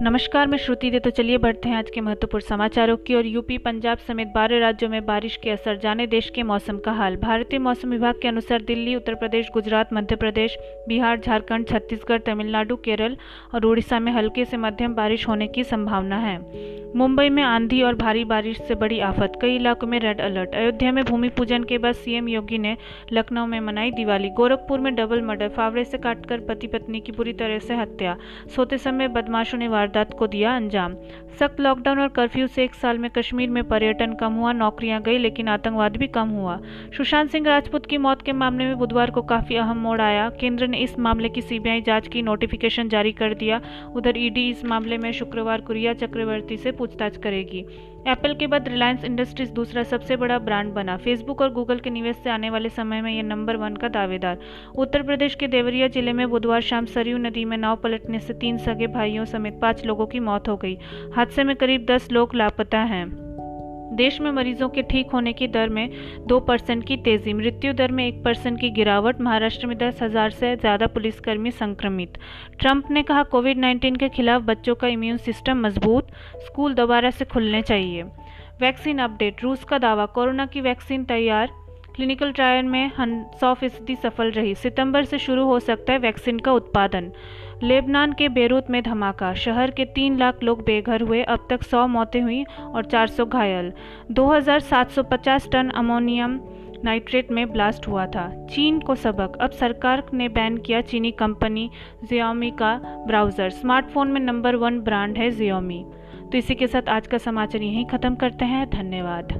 नमस्कार, मैं श्रुति दे। तो चलिए बढ़ते हैं आज के महत्वपूर्ण समाचारों की और यूपी, पंजाब समेत बारह राज्यों में बारिश के असर, जाने देश के मौसम का हाल। भारतीय मौसम विभाग के अनुसार दिल्ली, उत्तर प्रदेश, गुजरात, मध्य प्रदेश, बिहार, झारखंड, छत्तीसगढ़, तमिलनाडु, केरल और उड़ीसा में हल्के से मध्यम बारिश होने की संभावना है। मुंबई में आंधी और भारी बारिश से बड़ी आफत, कई इलाकों में रेड अलर्ट। अयोध्या में भूमि पूजन के बाद सीएम योगी ने लखनऊ में मनाई दिवाली। गोरखपुर में डबल मर्डर, फावड़े से काटकर पति पत्नी की बुरी तरह से हत्या, सोते समय बदमाशों ने वारदात को दिया अंजाम। सख्त लॉकडाउन और कर्फ्यू से एक साल में कश्मीर में पर्यटन कम हुआ, नौकरियाँ गई, लेकिन आतंकवाद भी कम हुआ। सुशांत सिंह राजपूत की मौत के मामले में बुधवार को काफ़ी अहम मोड़ आया। केंद्र ने इस मामले की सीबीआई जाँच की नोटिफिकेशन जारी कर दिया। उधर ईडी इस मामले में शुक्रवार को रिया चक्रवर्ती से पूछताछ करेगी। एप्पल के बाद रिलायंस इंडस्ट्रीज़ दूसरा सबसे बड़ा ब्रांड बना। फेसबुक और गूगल के निवेश से आने वाले समय में यह नंबर वन का दावेदार। उत्तर प्रदेश के देवरिया ज़िले में बुधवार शाम सरयू नदी में नाव पलटने से तीन सगे भाइयों समेत पाँच लोगों की मौत हो गई। हादसे में करीब दस लोग लापता हैं। देश में मरीजों के ठीक होने की दर में दो परसेंट की तेज़ी, मृत्यु दर में एक परसेंट की गिरावट, महाराष्ट्र में दस हज़ार से ज़्यादा पुलिसकर्मी संक्रमित। ट्रंप ने कहा कोविड 19 के खिलाफ बच्चों का इम्यून सिस्टम मज़बूत, स्कूल दोबारा से खुलने चाहिए। वैक्सीन अपडेट, रूस का दावा, कोरोना की वैक्सीन तैयार, क्लिनिकल ट्रायल में सौ फ़ीसदी सफल रही। सितंबर से शुरू हो सकता है वैक्सीन का उत्पादन। लेबनान के बेरूत में धमाका। शहर के तीन लाख लोग बेघर हुए, अब तक सौ मौतें हुई और 400 घायल। 2750 टन अमोनियम नाइट्रेट में ब्लास्ट हुआ था। चीन को सबक। अब सरकार ने बैन किया चीनी कंपनी जियोमी का ब्राउज़र। स्मार्टफ़ोन में नंबर वन ब्रांड है जियोमी। तो इसी के साथ आज का समाचार यहीं ख़त्म करते हैं। धन्यवाद।